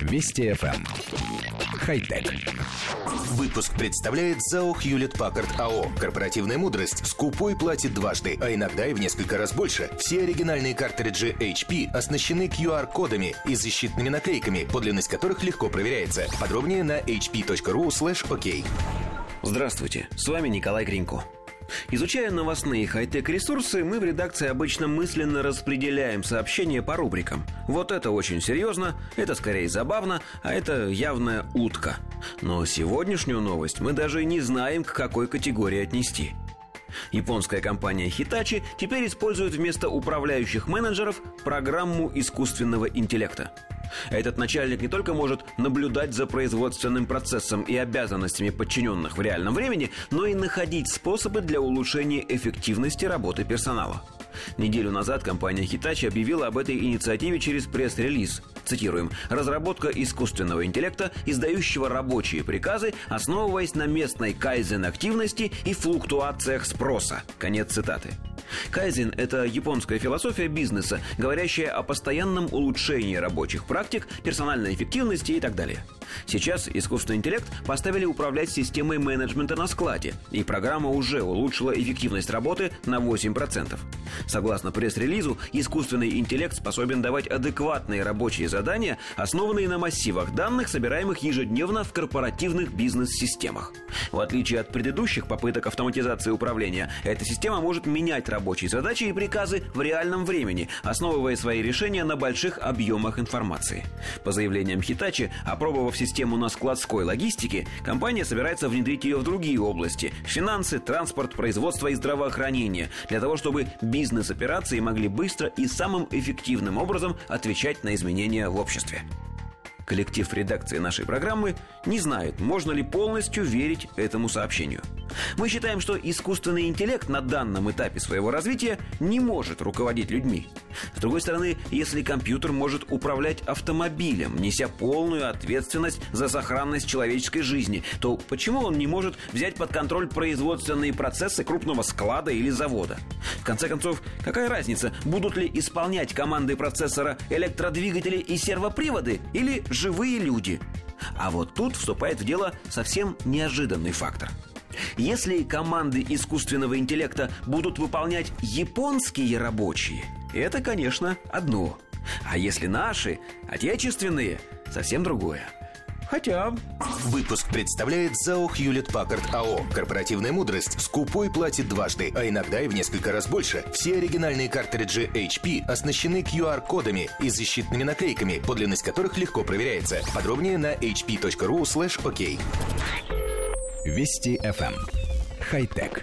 Вести FM. Эм. Хай-тек. Выпуск представляет ЗАО Хьюлет Паккард АО. Корпоративная мудрость. Скупой платит дважды, а иногда и в несколько раз больше. Все оригинальные картриджи HP оснащены QR-кодами и защитными наклейками, подлинность которых легко проверяется. Подробнее на hp.ru slash ok. Здравствуйте, с вами Николай Гринько. Изучая новостные хай-тек ресурсы, мы в редакции обычно мысленно распределяем сообщения по рубрикам. Вот это очень серьезно, это скорее забавно, а это явная утка. Но сегодняшнюю новость мы даже не знаем, к какой категории отнести. Японская компания Hitachi теперь использует вместо управляющих менеджеров программу искусственного интеллекта – этот начальник не только может наблюдать за производственным процессом и обязанностями подчиненных в реальном времени, но и находить способы для улучшения эффективности работы персонала. Неделю назад компания Hitachi объявила об этой инициативе через пресс-релиз. Цитируем. «Разработка искусственного интеллекта, издающего рабочие приказы, основываясь на местной кайзен-активности и флуктуациях спроса». Конец цитаты. Кайзен – это японская философия бизнеса, говорящая о постоянном улучшении рабочих практик, персональной эффективности и так далее. Сейчас искусственный интеллект поставили управлять системой менеджмента на складе, и программа уже улучшила эффективность работы на 8%. Согласно пресс-релизу, искусственный интеллект способен давать адекватные рабочие задания, основанные на массивах данных, собираемых ежедневно в корпоративных бизнес-системах. В отличие от предыдущих попыток автоматизации управления, эта система может менять рабочие задачи и приказы в реальном времени, основывая свои решения на больших объемах информации. По заявлениям Хитачи, опробовав систему на складской логистике, компания собирается внедрить ее в другие области – финансы, транспорт, производство и здравоохранение, для того, чтобы бизнес-операции могли быстро и самым эффективным образом отвечать на изменения в обществе. Коллектив редакции нашей программы не знает, можно ли полностью верить этому сообщению. Мы считаем, что искусственный интеллект на данном этапе своего развития не может руководить людьми. С другой стороны, если компьютер может управлять автомобилем, неся полную ответственность за сохранность человеческой жизни, то почему он не может взять под контроль производственные процессы крупного склада или завода? В конце концов, какая разница, будут ли исполнять команды процессора электродвигатели и сервоприводы или живые люди? А вот тут вступает в дело совсем неожиданный фактор – если команды искусственного интеллекта будут выполнять японские рабочие, это, конечно, одно. А если наши, отечественные, совсем другое. Хотя... Выпуск представляет ЗАО Хьюлет Паккард АО. Корпоративная мудрость. Скупой платит дважды, а иногда и в несколько раз больше. Все оригинальные картриджи HP оснащены QR-кодами и защитными наклейками, подлинность которых легко проверяется. Подробнее на hp.ru slash ok. Вести FM. Эм. Хай-тек.